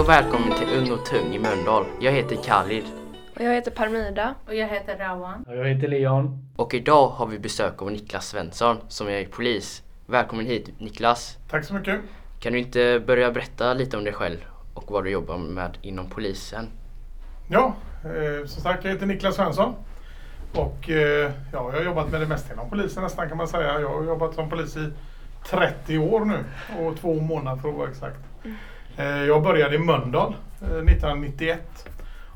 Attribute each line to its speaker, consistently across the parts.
Speaker 1: och välkommen till Ung och Tung i Mölndal. Jag heter Khalid
Speaker 2: Och jag heter Parmida.
Speaker 3: Och jag heter Rawan.
Speaker 4: Och jag heter Leon.
Speaker 1: och idag har vi besök av Niklas Svensson som är polis. Välkommen hit Niklas.
Speaker 5: Tack så mycket.
Speaker 1: Kan du inte börja berätta lite om dig själv och vad du jobbar med inom polisen?
Speaker 5: Ja, eh, som sagt jag heter Niklas Svensson. Och eh, ja, jag har jobbat med det mesta inom polisen nästan kan man säga. Jag har jobbat som polis i 30 år nu och två månader för att vara exakt. Eh, Eh, jag började i Mölndal eh, 1991.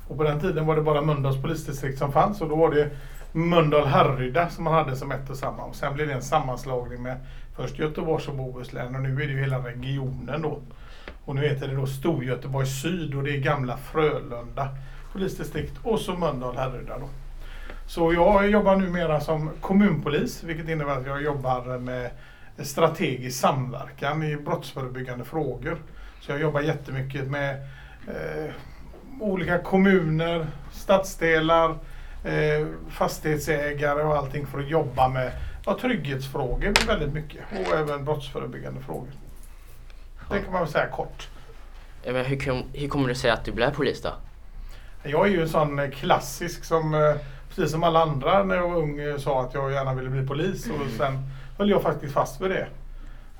Speaker 5: Och på den tiden var det bara Mölndals polisdistrikt som fanns och då var det Mölndal Härryda som man hade som ett och samma. Och sen blev det en sammanslagning med först Göteborgs och Bohuslän och nu är det ju hela regionen då. Och nu heter det då Storgöteborg Syd och det är gamla Frölunda polisdistrikt och så Mölndal Härryda då. Så jag jobbar numera som kommunpolis vilket innebär att jag jobbar med strategisk samverkan i brottsförebyggande frågor. Så jag jobbar jättemycket med eh, olika kommuner, stadsdelar, eh, fastighetsägare och allting för att jobba med ja, trygghetsfrågor väldigt mycket och även brottsförebyggande frågor. Det kan man väl säga kort.
Speaker 1: Men hur, kom, hur kommer det sig att du blev polis då?
Speaker 5: Jag är ju en sån klassisk som, eh, precis som alla andra när jag var ung, eh, sa att jag gärna ville bli polis och sen höll jag faktiskt fast vid det.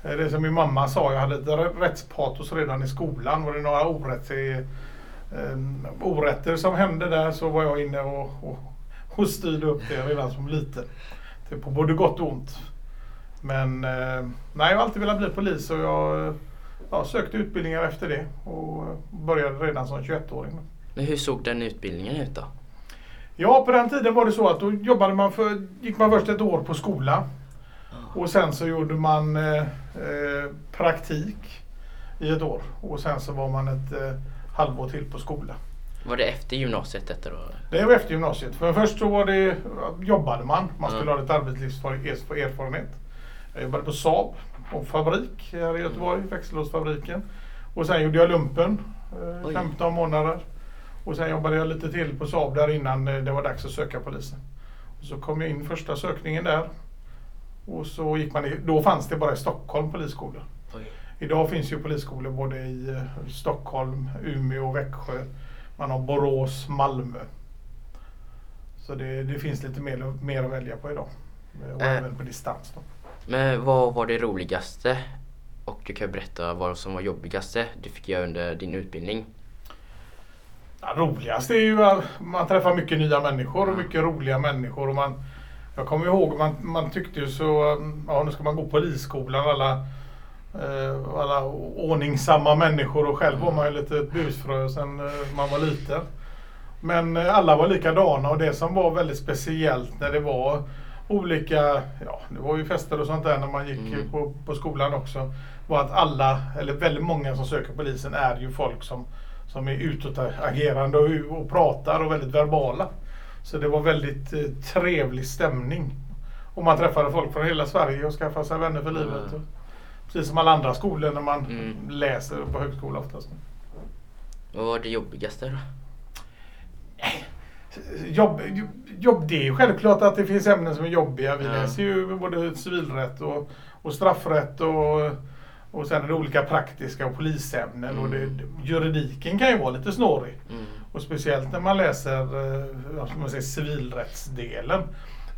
Speaker 5: Eh, Det som min mamma sa, jag hade r- rättspatos redan i skolan. Var det några orätt, eh, orätter som hände där så var jag inne och, och, och styrde upp det redan som liten. Det på både gott och ont. Men eh, nej, jag har alltid velat bli polis och jag ja, sökte utbildningar efter det och började redan som 21-åring.
Speaker 1: Men hur såg den utbildningen ut då?
Speaker 5: Ja, på den tiden var det så att då jobbade man för, gick man först ett år på skola. Och sen så gjorde man eh, praktik i ett år. Och sen så var man ett eh, halvår till på skola.
Speaker 1: Var det efter gymnasiet detta då?
Speaker 5: Det var efter gymnasiet. För först så var det, jobbade man. Man skulle
Speaker 1: Mm.
Speaker 5: ha lite arbetslivserfarenhet. Jag jobbade på Saab och fabrik här i Göteborg, växellåsfabriken. Och sen gjorde jag lumpen, eh,
Speaker 1: Oj.
Speaker 5: 15 månader. Och sen jobbade jag lite till på Saab där innan eh, det var dags att söka polisen. Och så kom jag in första sökningen där. Och så gick man i, då fanns det bara i Stockholm polisskolor.
Speaker 1: Oj.
Speaker 5: Idag finns ju polisskolor både i eh, Stockholm, Umeå, Växjö. Man har Borås, Malmö. Så det, det finns lite mer, mer att välja på idag. Och
Speaker 1: Äh.
Speaker 5: även på distans. Då.
Speaker 1: Men vad var det roligaste? Och du kan berätta vad som var jobbigaste du fick göra under din utbildning.
Speaker 5: Ja, roligast är ju att man träffar mycket nya människor och mycket roliga människor. Och man, jag kommer ihåg, man, man tyckte ju så, ja nu ska man gå polisskolan alla, eh, alla ordningsamma människor och själv var man ju lite ett busfrö sen eh, man var liten. Men eh, alla var likadana och det som var väldigt speciellt när det var olika, ja det var ju fester och sånt där när man gick
Speaker 1: Mm.
Speaker 5: på, på skolan också. Var att alla, eller väldigt många som söker polisen är ju folk som, som är utåtagerande och, och pratar och väldigt verbala. Så det var väldigt eh, trevlig stämning. Och man träffade folk från hela Sverige och skaffade sig vänner för
Speaker 1: Mm.
Speaker 5: livet. Och, precis som alla andra skolor när man
Speaker 1: Mm.
Speaker 5: läser på högskola oftast.
Speaker 1: Vad var det jobbigaste då?
Speaker 5: Jobb, jobb, det är självklart att det finns ämnen som är jobbiga. Vi
Speaker 1: Ja.
Speaker 5: läser ju både civilrätt och, och straffrätt och, och sen är det olika praktiska och polisämnen. Och det,
Speaker 1: Mm.
Speaker 5: juridiken kan ju vara lite snårig.
Speaker 1: Mm.
Speaker 5: Och speciellt när man läser eh, man säger, civilrättsdelen.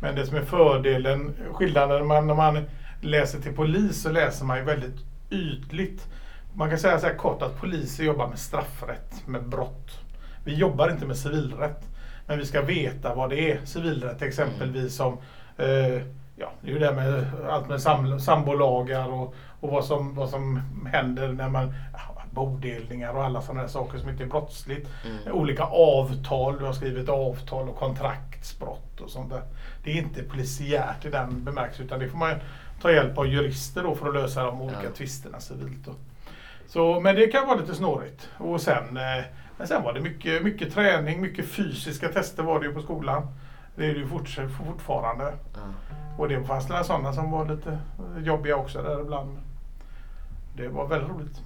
Speaker 5: Men det som är fördelen, skillnaden när man, när man läser till polis så läser man ju väldigt ytligt. Man kan säga så här kort att poliser jobbar med straffrätt, med brott. Vi jobbar inte med civilrätt. Men vi ska veta vad det är. Civilrätt exempelvis som eh, Ja, det är ju det med allt med sam, sambolagar och, och vad, som, vad som händer när man bodelningar och alla sådana saker som inte är brottsligt.
Speaker 1: Mm.
Speaker 5: Olika avtal, du har skrivit avtal och kontraktsbrott och sånt där. Det är inte polisiärt i den bemärkelsen utan det får man ta hjälp av jurister då för att lösa de olika
Speaker 1: Ja.
Speaker 5: tvisterna civilt. Då. Så, men det kan vara lite snårigt. Och sen, eh, men sen var det mycket, mycket träning, mycket fysiska tester var det ju på skolan. Det är det ju fort, fortfarande.
Speaker 1: Ja.
Speaker 5: Och det fanns några sådana som var lite jobbiga också där ibland. Det var väldigt roligt.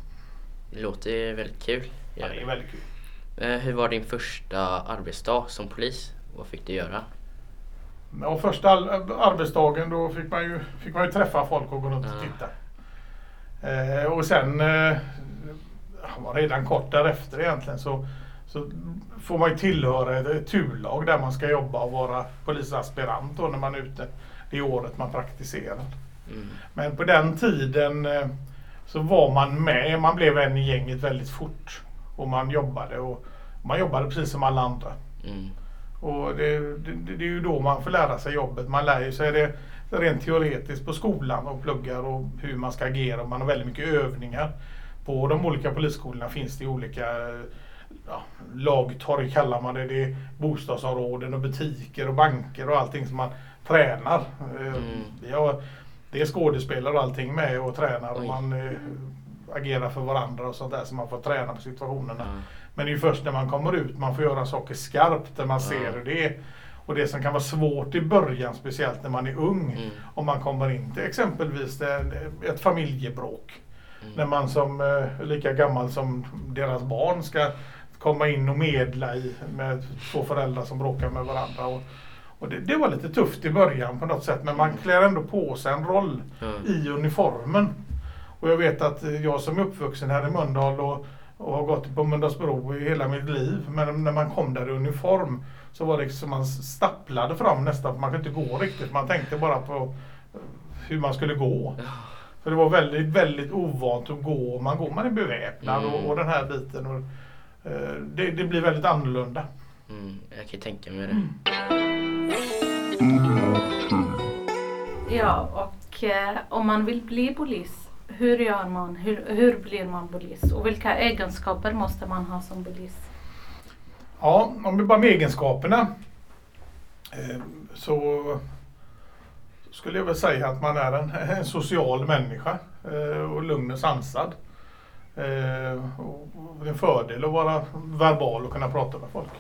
Speaker 1: Det låter ju väldigt kul.
Speaker 5: Ja, det är väldigt kul.
Speaker 1: Eh, Hur var din första arbetsdag som polis? Vad fick du göra?
Speaker 5: Och första arbetsdagen då fick man, ju, fick man ju träffa folk och gå runt och
Speaker 1: Ja.
Speaker 5: titta. Eh, och sen eh, redan kort därefter egentligen så, så får man ju tillhöra ett turlag där man ska jobba och vara polisaspirant då när man är ute det året man praktiserar.
Speaker 1: Mm.
Speaker 5: Men på den tiden eh, så var man med, man blev en i gänget väldigt fort. Och man jobbade och man jobbade precis som alla andra.
Speaker 1: Mm.
Speaker 5: Och det, det, det är ju då man får lära sig jobbet. Man lär ju sig det rent teoretiskt på skolan och pluggar och hur man ska agera. Man har väldigt mycket övningar. På de olika polisskolorna finns det olika ja, lagtorg kallar man det. Det är bostadsområden och butiker och banker och allting som man tränar. Eh,
Speaker 1: Mm.
Speaker 5: Har, det är skådespelare och allting med och tränar och man eh, agerar för varandra och sånt där så man får träna på situationerna.
Speaker 1: Ja.
Speaker 5: Men det är ju först när man kommer ut man får göra saker skarpt där man ser hur det är. Och det som kan vara svårt i början, speciellt när man är ung,
Speaker 1: Mm.
Speaker 5: om man kommer in till exempelvis det- ett familjebråk.
Speaker 1: Mm.
Speaker 5: När man som eh, lika gammal som deras barn ska komma in och medla i med två föräldrar som bråkar med varandra. Och, och det, det var lite tufft i början på något sätt men man klär ändå på sig en roll
Speaker 1: Ja.
Speaker 5: i uniformen. Och jag vet att jag som är uppvuxen här i Mölndal och, och har gått på Mölndalsbro i hela mitt liv. Men när man kom där i uniform så var det som man stapplade fram nästan. Man kunde inte gå riktigt. Man tänkte bara på hur man skulle gå. För det var väldigt, väldigt ovant att gå. Man går, man är beväpnad
Speaker 1: Mm.
Speaker 5: och, och den här biten. Och, eh, det, det blir väldigt annorlunda.
Speaker 1: Mm. Jag kan tänka mig det. Mm.
Speaker 3: Ja, och eh, om man vill bli polis, hur gör man? Hur, hur blir man polis? Och vilka egenskaper måste man ha som polis?
Speaker 5: Ja, om vi bara med egenskaperna. eh, Så skulle jag väl säga att man är en, en social människa eh, och lugn och sansad. Eh, och Det är en fördel att vara verbal och kunna prata med folk.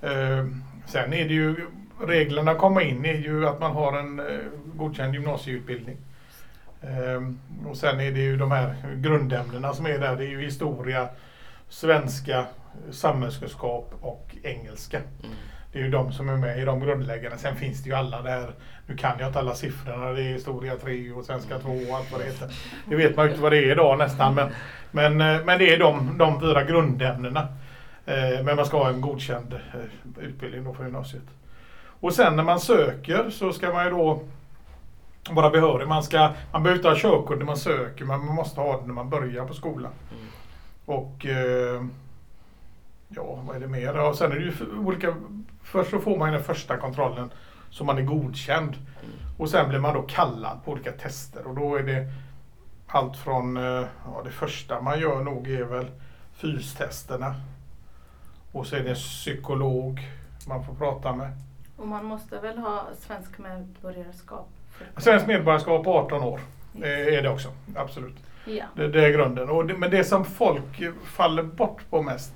Speaker 5: Eh, Sen är det ju reglerna komma in är ju att man har en eh, godkänd gymnasieutbildning. Eh, Och sen är det ju de här grundämnena som är där. Det är ju historia, svenska, samhällskunskap och engelska.
Speaker 1: Mm.
Speaker 5: Det är ju de som är med i de grundläggande. Sen finns det ju alla där. Nu kan jag inte alla siffrorna. Det är historia 3 och svenska 2 och allt vad det heter. Det vet man ju inte vad det är idag nästan. Men, men, eh, men det är de, de fyra grundämnena. Eh, Men man ska ha en godkänd utbildning då på gymnasiet. Och sen när man söker så ska man ju då vara behörig. Man, ska, man behöver inte ha körkort när man söker men man måste ha det när man börjar på skolan.
Speaker 1: Mm.
Speaker 5: Och eh, ja, vad är det mer? Ja, sen är det ju olika. Först så får man den första kontrollen så man är godkänd. Och sen blir man då kallad på olika tester och då är det allt från, eh, ja det första man gör nog är väl fystesterna. Och så är det psykolog man får prata med.
Speaker 3: Och man måste väl ha svensk medborgarskap?
Speaker 5: Svensk medborgarskap på 18 år eh, är det också, absolut.
Speaker 3: Ja.
Speaker 5: Det, det är grunden. Och det, men det som folk faller bort på mest,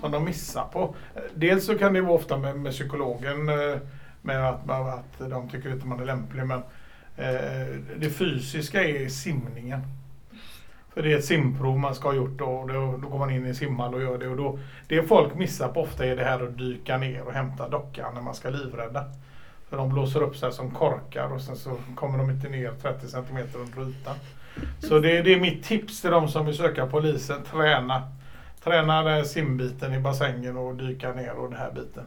Speaker 5: som de missar på. eh, Dels så kan det vara ofta med, med psykologen, eh, med att, man- att de tycker inte man är lämplig. Men eh, det fysiska är simningen. För det är ett simprov man ska ha gjort då, och då, då går man in i simhall och gör det. Och då, det folk missar på ofta är det här att dyka ner och hämta dockan när man ska livrädda. För de blåser upp sig som korkar och sen så kommer de inte ner 30 cm under ytan. Så det, det är mitt tips till de som vill söka polisen. Träna. Träna den här simbiten i bassängen och dyka ner och den här biten.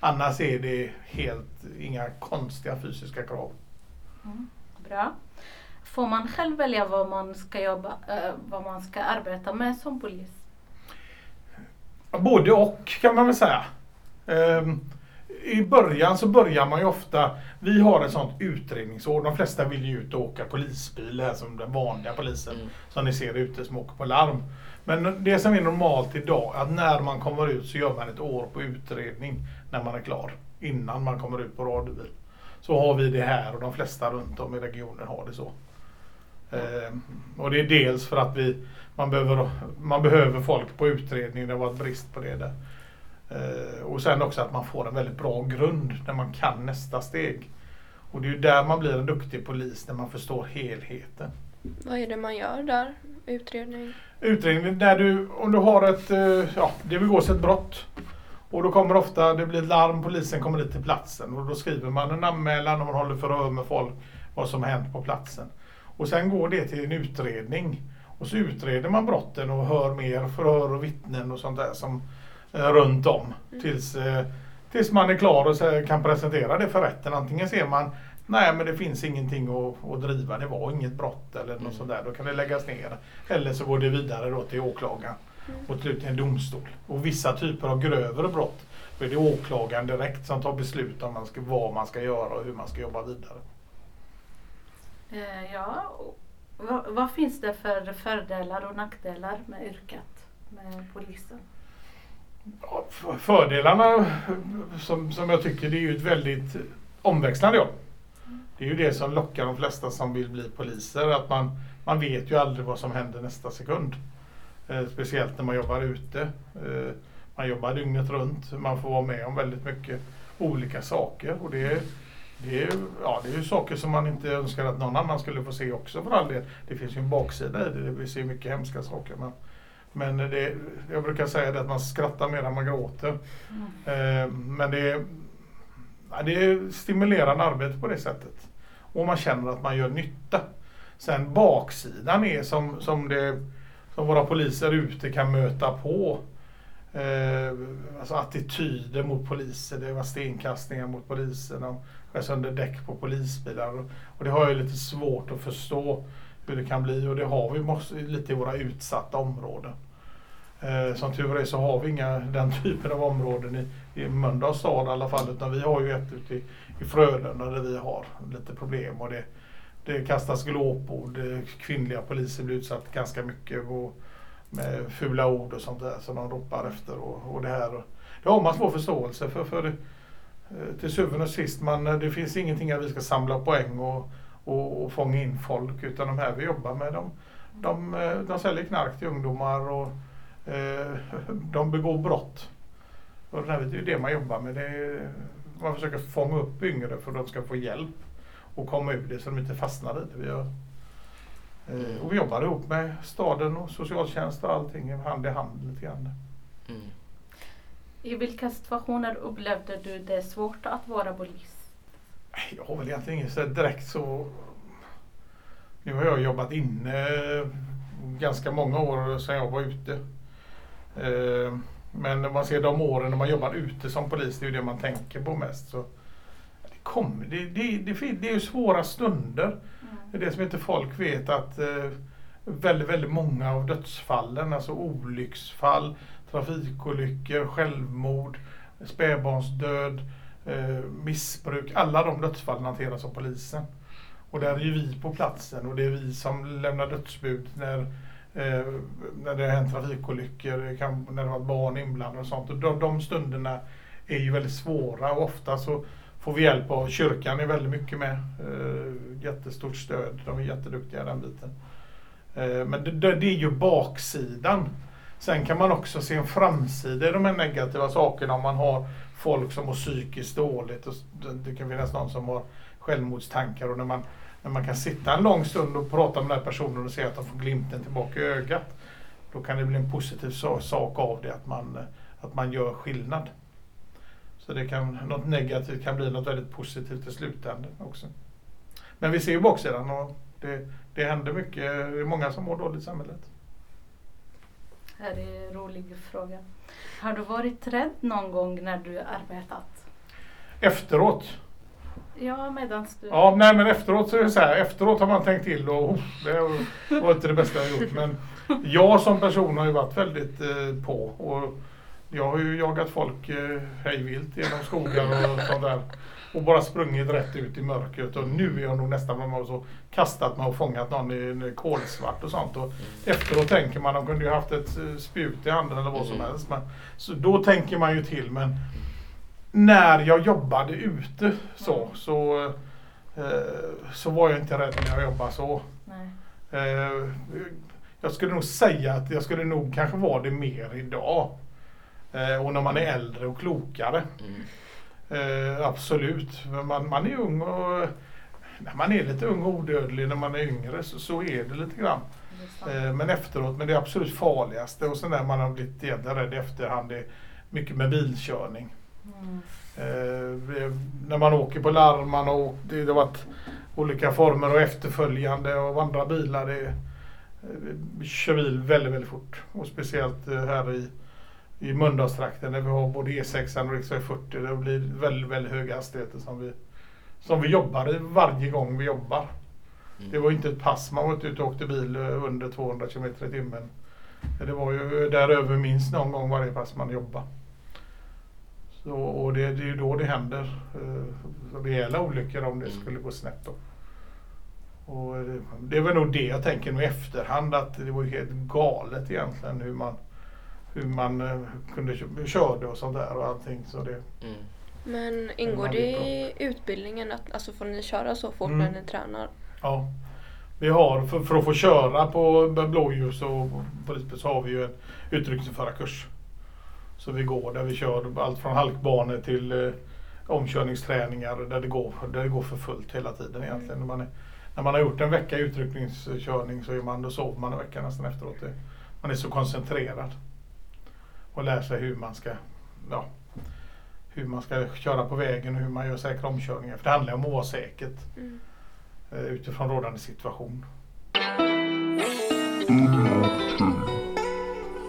Speaker 5: Annars är det helt inga konstiga fysiska krav.
Speaker 3: Mm. Bra. Får man själv välja vad man ska jobba, eh, vad man ska arbeta med som polis?
Speaker 5: Både och kan man väl säga. Ehm, I början så börjar man ju ofta, vi har ett sånt utredningsår, de flesta vill ju ut och åka polisbil, här som den vanliga polisen
Speaker 1: Mm.
Speaker 5: som ni ser ute som åker på larm. Men det som är normalt idag, att när man kommer ut så gör man ett år på utredning när man är klar. Innan man kommer ut på radiobil. Så har vi det här och de flesta runt om i regionen har det så. Ehm, och det är dels för att vi, man, behöver, man behöver folk på utredning, det har varit brist på det där. Ehm, och sen också att man får en väldigt bra grund när man kan nästa steg. Och det är ju där man blir en duktig polis, när man förstår helheten.
Speaker 2: Vad är det man gör där? Utredning?
Speaker 5: Utredning, där du, om du har ett, eh, ja, det begås ett brott. Och då kommer ofta, det blir ett larm, polisen kommer dit till platsen och då skriver man en anmälan och man håller förhör med folk vad som har hänt på platsen. Och sen går det till en utredning. Och så utreder man brotten och hör mer förhör och vittnen och sånt där som eh, runt om.
Speaker 2: Mm.
Speaker 5: Tills, eh, tills man är klar och så kan presentera det för rätten. Antingen ser man Nej men det finns ingenting att, att driva, det var inget brott eller något
Speaker 1: Mm.
Speaker 5: sånt där. Då kan det läggas ner. Eller så går det vidare då till åklagaren
Speaker 2: Mm.
Speaker 5: och till slut till en domstol. Och vissa typer av grövre brott då är det åklagaren direkt som tar beslut om man ska, vad man ska göra och hur man ska jobba vidare.
Speaker 3: Eh, ja, vad, vad finns det för fördelar och nackdelar med yrket med polisen?
Speaker 5: Ja, Fördelarna som, som jag tycker det är ju ett väldigt omväxlande jobb. Det är ju det som lockar de flesta som vill bli poliser. Att man, man vet ju aldrig vad som händer nästa sekund. Eh, speciellt när man jobbar ute. Eh, man jobbar dygnet runt. Man får vara med om väldigt mycket olika saker. Och det, är- det, är, ja, det är ju saker som man inte önskar att någon annan skulle få se också för all del. Det finns ju en baksida i det. Vi ser mycket hemska saker. Men, men det, jag brukar säga det att man skrattar mer än man gråter. Eh, Men det ja, det är stimulerande arbete på det sättet. Och man känner att man gör nytta. Sen baksidan är som, som, det, som våra poliser ute kan möta på. Eh, alltså attityder mot poliser. Det var stenkastningar mot polisen. Och skär sönder däck på polisbilar. Och, och det har jag lite svårt att förstå hur det kan bli. Och det har vi måste, lite i våra utsatta områden. Eh, som tur är så har vi inga den typen av områden i, i Mölndals stad i alla fall. Utan vi har ju ett ute i, i Frölunda där vi har lite problem. Och det, det kastas glåpord. Eh, kvinnliga poliser blir utsatt ganska mycket. Och, med fula ord och sånt där som de ropar efter. Och, och det här. Det har man svår förståelse för. för eh, till syvende och sist, man, eh, det finns ingenting att vi ska samla poäng och, och, och fånga in folk. Utan de här vi jobbar med, de, de, eh, de säljer knark till ungdomar och eh, de begår brott. Och det, här, det är ju det man jobbar med. Det är, man försöker fånga upp yngre för att de ska få hjälp och komma ur det så de inte fastnar i det. Eh, och vi jobbar ihop med staden och socialtjänst och allting hand i hand lite grann.
Speaker 1: Mm.
Speaker 3: I vilka situationer upplevde du det svårt att vara polis?
Speaker 5: Jag har väl egentligen inget så direkt så... Nu har jag jobbat inne ganska många år sedan jag var ute. Eh, Men när man ser de åren när man jobbar ute som polis, det är ju det man tänker på mest. Så det, kommer, det, det, det, det är ju svåra stunder. Det är det som inte folk vet att eh, väldigt, väldigt många av dödsfallen, alltså olycksfall, trafikolyckor, självmord, spädbarnsdöd, eh, missbruk, alla de dödsfallen hanteras av polisen. Och där är ju vi på platsen och det är vi som lämnar dödsbud när, eh, när det har hänt trafikolyckor, när det har varit barn inblandade och sånt. Och de, de stunderna är ju väldigt svåra och ofta så får vi hjälp av kyrkan är väldigt mycket med. Eh, jättestort stöd, de är jätteduktiga i den biten. Eh, men det, det, det är ju baksidan. Sen kan man också se en framsida i de här negativa sakerna om man har folk som mår psykiskt dåligt. Och det- kan finnas någon som har självmordstankar och när man, när man kan sitta en lång stund och prata med den här personen och se att de får glimten tillbaka i ögat. Då kan det bli en positiv sak av det att man, eh, att man gör skillnad. Så det kan, något negativt kan bli något väldigt positivt i slutändan också. Men vi ser ju baksidan och det, det händer mycket. Det är många som mår dåligt i samhället.
Speaker 3: Här är en rolig fråga. Har du varit rädd någon gång när du arbetat?
Speaker 5: Efteråt.
Speaker 3: Ja, medans du...
Speaker 5: Ja, nej men efteråt så är det så här. Efteråt har man tänkt till och oh, det var inte det bästa jag gjort. Men jag som person har ju varit väldigt eh, på. Och jag har ju jagat folk eh, hejvilt genom skogar och sånt där. Och bara sprungit rätt ut i mörkret. Och nu är jag nog nästan med mig och så kastat mig och fångat någon i en kolsvart och sånt. Och efteråt tänker man, de kunde ju haft ett eh, spjut i handen eller vad som
Speaker 1: Mm.
Speaker 5: helst. Men, så då tänker man ju till. Men när jag jobbade ute så, så, eh, så var jag inte rädd när jag jobbade så.
Speaker 3: Nej.
Speaker 5: Eh, jag skulle nog säga att jag skulle nog kanske vara det mer idag. Eh, och när man är äldre och klokare.
Speaker 1: Mm.
Speaker 5: Eh, absolut. Man, man är ung och när man är lite ung och odödlig när man är yngre så, så är det lite grann.
Speaker 3: Det är.
Speaker 5: Eh, men efteråt, men det absolut farligaste och sen när man har blivit rädd i efterhand det är mycket med bilkörning.
Speaker 3: Mm.
Speaker 5: Eh, när man åker på larm, man har åkt, det har varit olika former och efterföljande av andra bilar. Det, eh, kör bil väldigt, väldigt fort. Och speciellt här i, i Mölndalstrakten där vi har både E6 och riksväg 40. Det blir väldigt, väldigt höga hastigheter som vi, som vi jobbar i varje gång vi jobbar.
Speaker 1: Mm.
Speaker 5: Det var inte ett pass man var inte ute och åkte bil eh, under 200 km i timmen. Det var ju däröver minst någon gång varje pass man jobbade. Så, och det, det är ju då det händer eh, rejäla olyckor om det
Speaker 1: Mm.
Speaker 5: skulle gå snett. Då. Och det, det är väl nog det jag tänker nu i efterhand att det var ju helt galet egentligen hur man, hur man eh, kunde kö- körde och sånt där och allting. Så det,
Speaker 1: Mm.
Speaker 2: Men ingår det i utbildningen att alltså får ni köra så fort
Speaker 5: Mm.
Speaker 2: när ni tränar?
Speaker 5: Ja. Vi har, för, för att få köra på blåljus och polisbil så har vi ju en utryckningsförarkurs. Så vi går där vi kör allt från halkbanor till eh, omkörningsträningar där det, går, där det går för fullt hela tiden egentligen. När, man är, när man har gjort en vecka utryckningskörning så är man, då sover man en vecka nästan efteråt. Det, man är så koncentrerad. Och lär sig hur man ska ja, hur man ska köra på vägen och hur man gör säkra omkörningar. För det handlar om att vara säkert
Speaker 2: Mm.
Speaker 5: eh, utifrån rådande situation.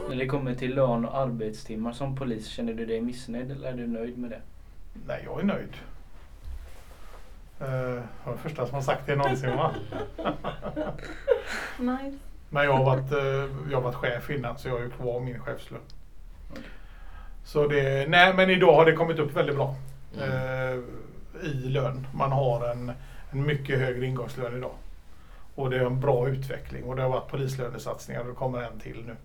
Speaker 4: När det kommer till lön och arbetstimmar som polis, känner du dig missnöjd eller är du nöjd med det?
Speaker 5: Nej, jag är nöjd. Uh, jag är den första som har sagt det någonsin va?
Speaker 3: Nice.
Speaker 5: Men jag har varit, eh, jag har varit chef innan så jag är ju kvar min chefslön. Så det, nej men idag har det kommit upp väldigt bra.
Speaker 1: Mm.
Speaker 5: eh, I lön. Man har en, en mycket högre ingångslön idag. Och det är en bra utveckling och det har varit polislönesatsningar och det kommer en till nu.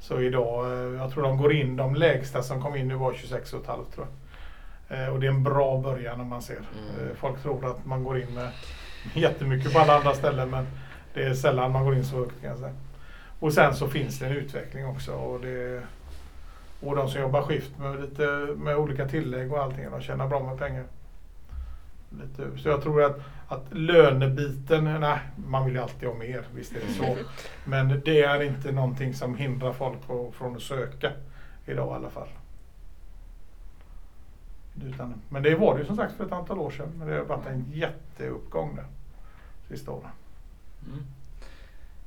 Speaker 5: Så idag, eh, jag tror de går in, de lägsta som kom in nu var 26,5 tror jag. Eh, Och det är en bra början om man ser.
Speaker 1: Mm.
Speaker 5: Folk tror att man går in med jättemycket på alla andra ställen men det är sällan man går in så högt kan jag säga. Och sen så finns det en utveckling också. Och, det, och de som jobbar skift med, lite, med olika tillägg och allting, de tjänar bra med pengar. Lite, så jag tror att, att lönebiten, nej, man vill ju alltid ha mer, visst är det så. Men det är inte någonting som hindrar folk på, från att söka idag i alla fall. Utan, men det var det ju som sagt för ett antal år sedan. Men det har varit en jätteuppgång där sista åren.
Speaker 4: Mm.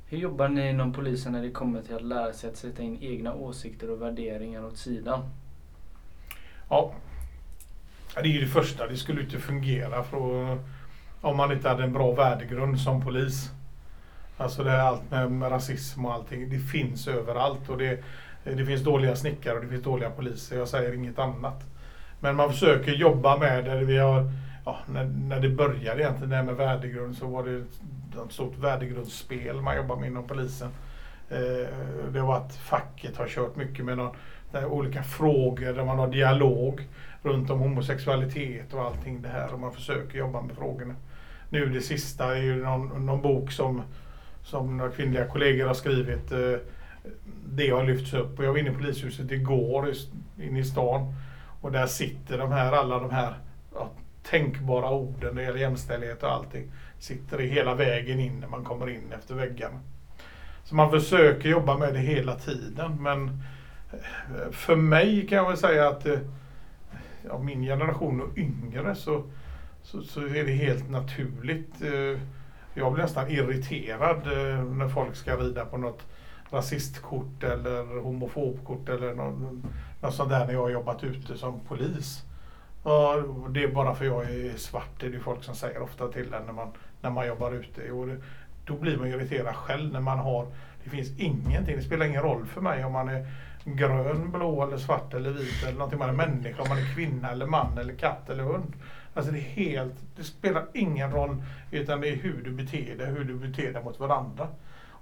Speaker 4: Hur jobbar ni inom polisen när det kommer till att lära sig att sätta in egna åsikter och värderingar åt sidan?
Speaker 5: Ja, det är ju det första. Det skulle inte fungera för om man inte hade en bra värdegrund som polis. Alltså det här allt med, med rasism och allting. Det finns överallt och det, det finns dåliga snickare och det finns dåliga poliser. Jag säger inget annat. Men man försöker jobba med det. Vi har, ja, när, när det började egentligen det här med värdegrund så var det ett stort värdegrundsspel man jobbar med inom polisen. Eh, det har varit facket har kört mycket med någon, eh, olika frågor där man har dialog runt om homosexualitet och allting det här och man försöker jobba med frågorna. Nu det sista är ju någon, någon bok som, som några kvinnliga kollegor har skrivit. Eh, det har lyfts upp och jag var inne i polishuset igår inne i stan och där sitter de här, alla de här ja, tänkbara orden när det gäller jämställdhet och allting. Sitter i hela vägen in när man kommer in efter väggarna. Så man försöker jobba med det hela tiden men eh, för mig kan jag väl säga att eh, ja, min generation och yngre så, så, så är det helt naturligt. Eh, jag blir nästan irriterad när folk ska rida på något rasistkort eller homofobkort eller något, något sånt där när jag har jobbat ute som polis. Och det är bara för jag är svart, det är det folk som säger ofta till en när man, när man jobbar ute. Och det, då blir man irriterad själv när man har, det finns ingenting, det spelar ingen roll för mig om man är grön, blå eller svart eller vit eller någonting. Man är människa, om man är kvinna eller man eller katt eller hund. Alltså det är helt, det spelar ingen roll utan det är hur du beter dig, hur du beter dig mot varandra.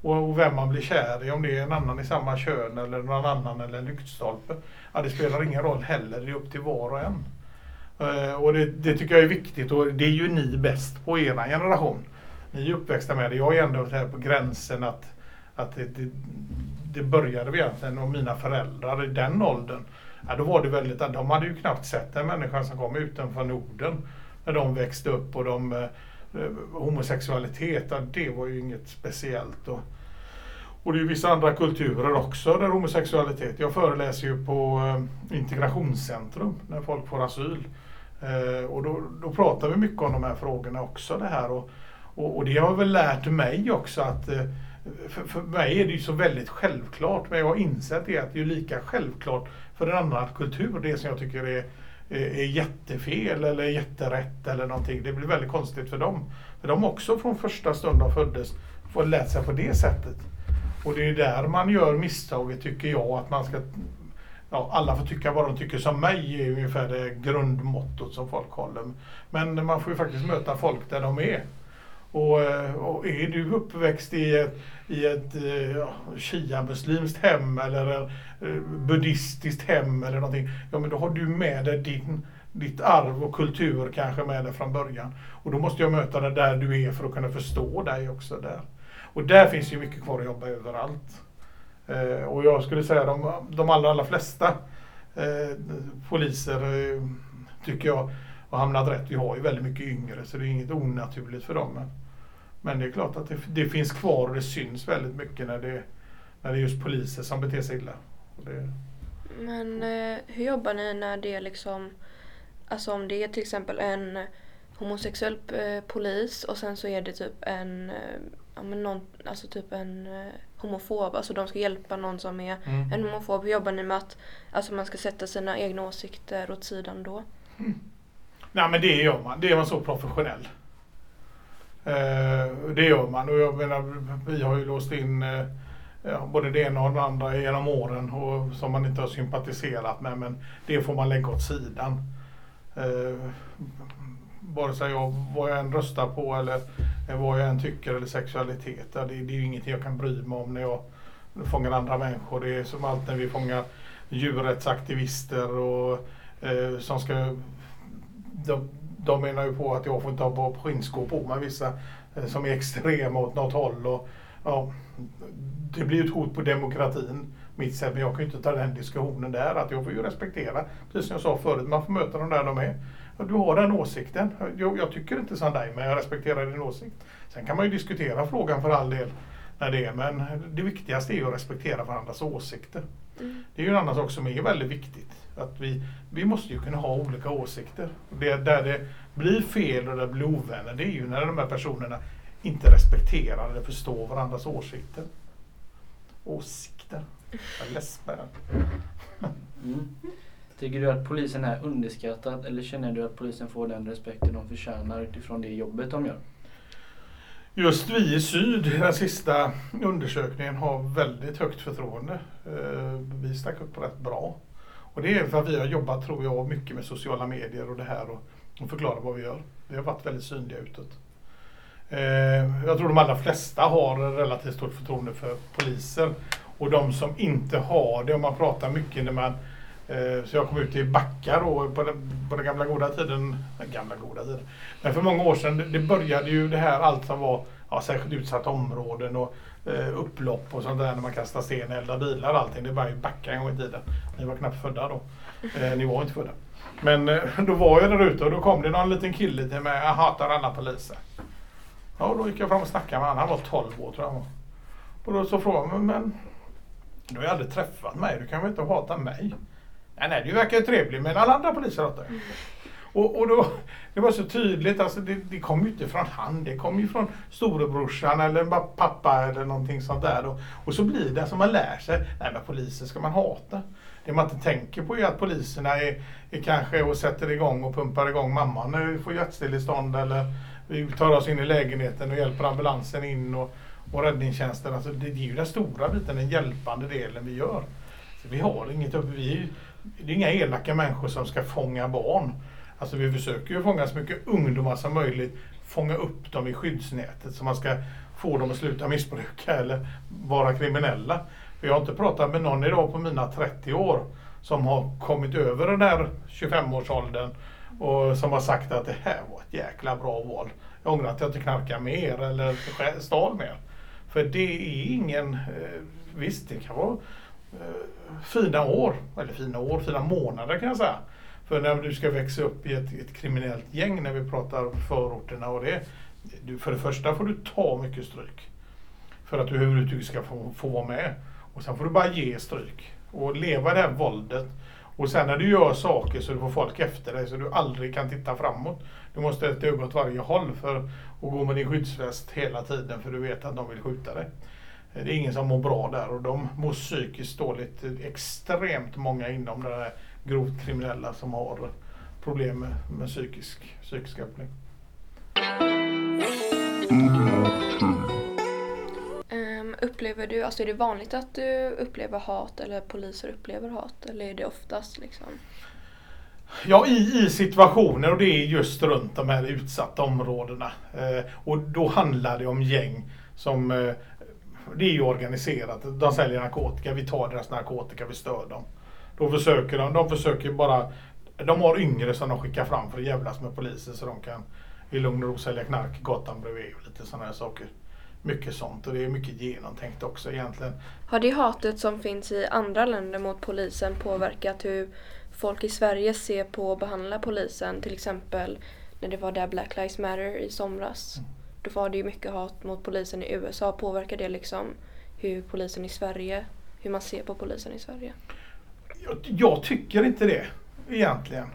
Speaker 5: Och, och vem man blir kär i, om det är en annan i samma kön eller någon annan eller en lyktstolpe. Ja, det spelar ingen roll heller, det är upp till var och en. Eh, och det, det tycker jag är viktigt och det är ju ni bäst på er generation. Ni är uppväxta med det. Jag är ändå här på gränsen att, att det, det, det började vi egentligen och mina föräldrar i den åldern. Ja, då var det väldigt, de hade ju knappt sett en människa som kom utanför Norden när de växte upp och de eh, homosexualitet, ja, det var ju inget speciellt. Och, och det är ju vissa andra kulturer också där homosexualitet. Jag föreläser ju på eh, integrationscentrum när folk får asyl. Eh, och då, då pratar vi mycket om de här frågorna också. Det här. Och, och, och det har väl lärt mig också att eh, för, för mig är det ju så väldigt självklart men jag har insett det att det är lika självklart för en annan kultur det som jag tycker är, är, är jättefel eller jätterätt eller någonting. Det blir väldigt konstigt för dem. För de också från första stund de föddes får lärt sig på det sättet. Och det är där man gör misstaget tycker jag att man ska Ja, alla får tycka vad de tycker som mig är ungefär det grundmottot som folk håller. Men man får ju faktiskt möta folk där de är. Och, eh, och är du uppväxt i ett, i ett eh, ja, shia-muslimskt hem eller eh, buddhistiskt hem eller någonting. Ja men då har du med dig din, ditt arv och kultur kanske med dig från början. Och då måste jag möta dig där du är för att kunna förstå dig också där. Och där finns ju mycket kvar att jobba överallt. Eh, och jag skulle säga de, de allra, allra flesta eh, poliser eh, tycker jag har hamnat rätt. Vi har ju väldigt mycket yngre så det är inget onaturligt för dem. Men, men det är klart att det, det, finns kvar och det syns väldigt mycket när det, när det är just poliser som beter sig illa. Det...
Speaker 2: Men eh, hur jobbar ni när det är liksom, alltså om det är till exempel en homosexuell eh, polis och sen så är det typ en, eh, ja men någon, alltså typ en eh, eh, homofob, alltså de ska hjälpa någon som är
Speaker 5: Mm.
Speaker 2: en homofob. Hur jobbar ni med att alltså man ska sätta sina egna åsikter åt sidan då?
Speaker 5: Nej men det gör man. Det är man så professionell. Eh, det gör man och jag menar vi har ju låst in eh, ja, både det ena och det andra genom åren och som man inte har sympatiserat med men det får man lägga åt sidan. Eh, vare sig jag, vad jag än röstar på eller eh, vad jag än tycker eller sexualitet. Det, det är ju ingenting jag kan bry mig om när jag fångar andra människor. Det är som allt när vi fångar djurrättsaktivister och eh, som ska de, de menar ju på att jag får inte ha på skinnskor på mig vissa eh, som är extrema åt något håll. Och, ja, det blir ju ett hot på demokratin, mitt sätt, men jag kan ju inte ta den diskussionen där. Att jag får ju respektera, precis som jag sa förut, man får möta dem där de är. Du har den åsikten. Jag, jag tycker inte som dig, men jag respekterar din åsikt. Sen kan man ju diskutera frågan för all del, när det är, men det viktigaste är ju att respektera varandras åsikter. Det är ju en annan sak som är väldigt viktigt. Att vi, vi måste ju kunna ha olika åsikter. Det, där det blir fel och där det blir ovänner, det är ju när de här personerna inte respekterar eller förstår varandras åsikter. Åsikter. Jag läspar.
Speaker 4: Mm. Tycker du att polisen är underskattad eller känner du att polisen får den respekten de förtjänar utifrån det jobbet de gör?
Speaker 5: Just vi i Syd, den sista undersökningen, har väldigt högt förtroende. Eh, vi stack upp rätt bra. Och det är för att vi har jobbat, tror jag, mycket med sociala medier och det här och, förklara vad vi gör. Vi har varit väldigt synliga utåt. Eh, jag tror de allra flesta har relativt stort förtroende för poliser. Och de som inte har det, om man pratar mycket när man Eh, så jag kom ut i Backa då på den, på den gamla goda tiden. Den gamla goda tiden. Men för många år sedan, det- började ju det här allt som var ja, särskilt utsatta områden och eh, upplopp och sånt där när man kastar sten, eldar bilar och allting. Det var ju Backa en gång i tiden. Ni var knappt födda då. Eh, ni var inte födda. Men eh, då var jag där ute och då kom det någon liten kille till mig. Jag hatar alla poliser. Ja, och då gick jag fram och snackade med honom. Han var 12 år tror jag han var. Och då så frågade han men du har ju aldrig träffat mig. Du kan väl inte hata mig? Nej, nej, du verkar ju trevlig men alla andra poliser hatar jag. Och, och då, det var så tydligt, alltså det, det kom ju inte från han, det kom ju från storebrorsan eller bara pappa eller någonting sånt där. Och, och så blir det som man lär sig, nej men poliser ska man hata. Det man inte tänker på är att poliserna är, är kanske och sätter igång och pumpar igång mamman när vi får hjärtstillestånd eller vi tar oss in i lägenheten och hjälper ambulansen in och, och räddningstjänsten. Alltså det, det är ju den stora biten, den hjälpande delen vi gör. Så vi har inget uppe, vi det är inga elaka människor som ska fånga barn. Alltså vi försöker ju fånga så mycket ungdomar som möjligt, fånga upp dem i skyddsnätet så man ska få dem att sluta missbruka eller vara kriminella. För jag har inte pratat med någon idag på mina 30 år som har kommit över den där 25-årsåldern och som har sagt att det här var ett jäkla bra val. Jag ångrar att jag inte knarkar mer eller stal mer. För det är ingen, eh, visst det kan vara Eh, fina år, eller fina år, fina månader kan jag säga. För när du ska växa upp i ett, ett kriminellt gäng när vi pratar förorterna och det. Du, för det första får du ta mycket stryk. För att du överhuvudtaget ska få, få vara med. Och sen får du bara ge stryk. Och leva i det här våldet. Och sen när du gör saker så du får folk efter dig så du aldrig kan titta framåt. Du måste ha ett öga åt varje håll för att gå med din skyddsväst hela tiden för du vet att de vill skjuta dig. Det är ingen som mår bra där och de mår psykiskt dåligt. Extremt många inom det här grovt kriminella som har problem med, med psykisk, psykiska problem.
Speaker 2: Ehm, upplever du, alltså är det vanligt att du upplever hat eller poliser upplever hat eller är det oftast liksom?
Speaker 5: Ja, i, i situationer och det är just runt de här utsatta områdena. Eh, och då handlar det om gäng som eh, det är ju organiserat. De säljer narkotika, vi tar deras narkotika, vi stör dem. Då försöker de, de försöker bara, de har yngre som de skickar fram för att jävlas med polisen så de kan i lugn och ro sälja knark gatan bredvid och lite sådana här saker. Mycket sånt och det är mycket genomtänkt också egentligen.
Speaker 2: Har det hatet som finns i andra länder mot polisen påverkat hur folk i Sverige ser på och behandlar polisen? Till exempel när det var där Black Lives Matter i somras. Då var det ju mycket hat mot polisen i USA. Påverkar det liksom hur polisen i Sverige, hur man ser på polisen i Sverige?
Speaker 5: Jag, jag tycker inte det egentligen.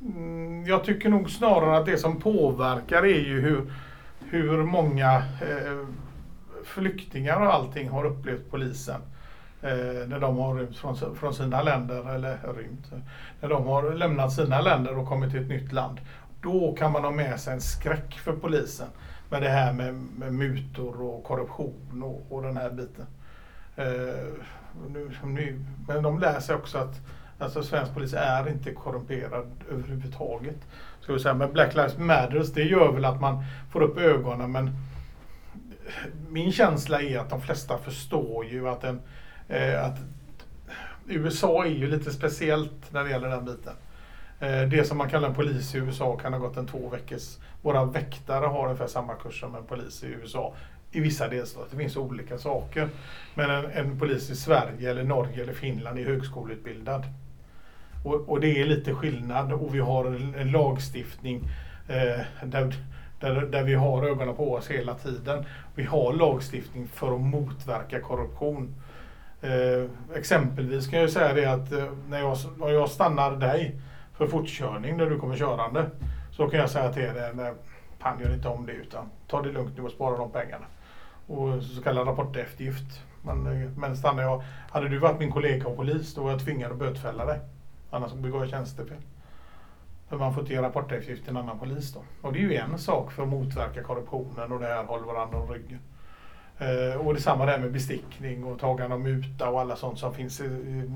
Speaker 5: Mm, jag tycker nog snarare att det som påverkar är ju hur, hur många eh, flyktingar och allting har upplevt polisen. Eh, när de har rymt från, från sina länder, eller rymt, eh, när de har lämnat sina länder och kommit till ett nytt land. Då kan man ha med sig en skräck för polisen. Med det här med, med mutor och korruption och, och den här biten. Eh, nu, nu, men de lär sig också att alltså, svensk polis är inte korrumperad överhuvudtaget. Ska vi säga. Men Black Lives Matters det gör väl att man får upp ögonen men min känsla är att de flesta förstår ju att, en, eh, att USA är ju lite speciellt när det gäller den biten. Eh, det som man kallar en polis i USA kan ha gått en två veckors... Våra väktare har ungefär samma kurs som en polis i USA. I vissa delstater. Det finns olika saker. Men en, en polis i Sverige, eller Norge eller Finland är högskoleutbildad. Och, och det är lite skillnad och vi har en, en lagstiftning eh, där, där, där vi har ögonen på oss hela tiden. Vi har lagstiftning för att motverka korruption. Eh, exempelvis kan jag säga det att eh, när, jag, när jag stannar dig för fortkörning när du kommer körande så kan jag säga till dig, eh, fan gör inte om det utan ta det lugnt nu och spara de pengarna. Och så kallad rapporteftergift. Men, eh, men stannar jag, hade du varit min kollega och polis då var jag tvingad att bötfälla dig. Annars begår jag tjänstefel. För man får inte ge rapporteftergift till en annan polis då. Och det är ju en sak för att motverka korruptionen och det här håller varandra om ryggen. Eh, och detsamma där med bestickning och tagande av muta och alla sånt som finns i, i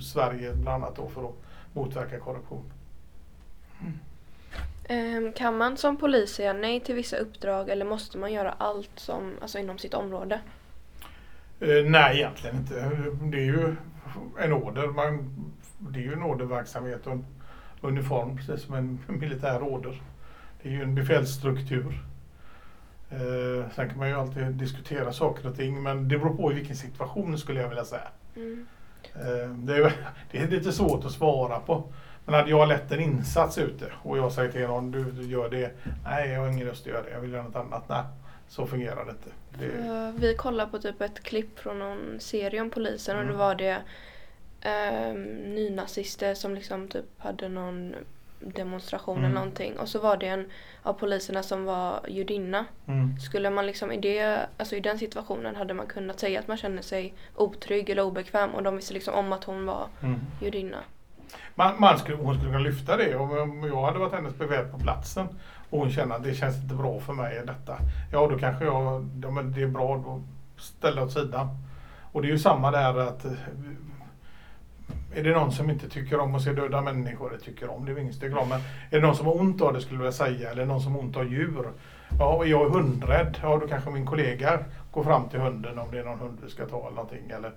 Speaker 5: Sverige bland annat då för att motverka korruption.
Speaker 2: Ehm, Kan man som polis säga nej till vissa uppdrag eller måste man göra allt som, alltså inom sitt område?
Speaker 5: Eh, nej, egentligen inte. Det är ju en order. Man, det är ju en orderverksamhet och en uniform precis som en militär order. Det är ju en befälsstruktur. Eh, sen kan man ju alltid diskutera saker och ting men det beror på i vilken situation skulle jag vilja säga.
Speaker 2: Mm.
Speaker 5: Eh, det, är, det är lite svårt att svara på. Men hade jag lett en insats ute och jag säger till någon du, du gör det. Nej, jag har ingen lust att göra det. Jag vill göra något annat. Nej, så fungerar det inte. Det,
Speaker 2: Eh, Vi kollade på typ ett klipp från någon serie om polisen och
Speaker 5: Mm.
Speaker 2: då var det um, nynazister som liksom typ hade någon demonstration
Speaker 5: Mm.
Speaker 2: eller någonting och så var det en av poliserna som var judinna.
Speaker 5: mm.
Speaker 2: Skulle man liksom i, det, alltså i den situationen hade man kunnat säga att man känner sig otrygg eller obekväm och de visste liksom om att hon var
Speaker 5: Mm.
Speaker 2: judinna.
Speaker 5: Man, man skulle, hon skulle kunna lyfta det om jag hade varit hennes befäl på platsen och hon känner att det känns inte bra för mig detta. Ja då kanske jag, ja, men det är bra då ställa åt sidan. Och det är ju samma där att är det någon som inte tycker om att se döda människor, det tycker om, det är ingen som tycker om. Men är det någon som har ont av det skulle jag vilja säga, eller någon som har ont av djur. Ja, och jag är hundrädd, ja då kanske min kollega går fram till hunden om det är någon hund vi ska ta eller någonting. Eller,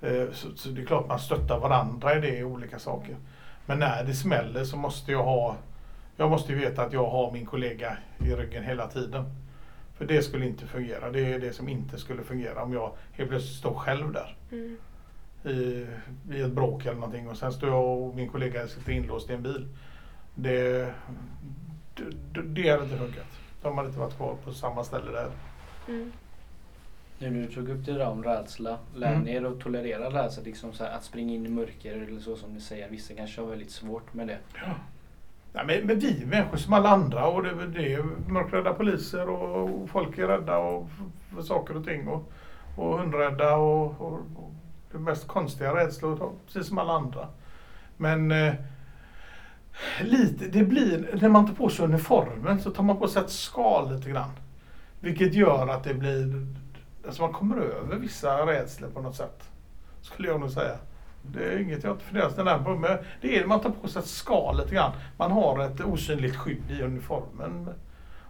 Speaker 5: eh, så, så det är klart man stöttar varandra i det i olika saker. Men när det smäller så måste jag ha, jag måste ju veta att jag har min kollega i ryggen hela tiden. För det skulle inte fungera. Det är det som inte skulle fungera om jag helt plötsligt står själv där
Speaker 2: Mm
Speaker 5: i, i ett bråk eller någonting och sen står jag och min kollega sitter inlåst i en bil. Det, det, det hade inte funkat. De hade inte varit kvar på samma ställe där.
Speaker 2: Mm.
Speaker 4: Nu du tog upp det där om rädsla. Lär
Speaker 5: Mm.
Speaker 4: ni er att tolerera rädsla? Liksom så här, att springa in i mörker eller så som ni säger. Vissa kanske har väldigt svårt med det.
Speaker 5: Nej, men, men vi är människor som alla andra och det, det är mörkrädda poliser och, och folk är rädda och, för saker och ting. Och, och hundrädda och, och, och det mest konstiga rädslor, precis som alla andra. Men eh, lite, det blir, när man tar på sig uniformen så tar man på sig ett skal lite grann. Vilket gör att det blir, alltså man kommer över vissa rädslor på något sätt. Skulle jag nog säga. Det är inget jag inte funderar på. Men det är när man tar på sig ett skal lite grann. Man har ett osynligt skydd i uniformen.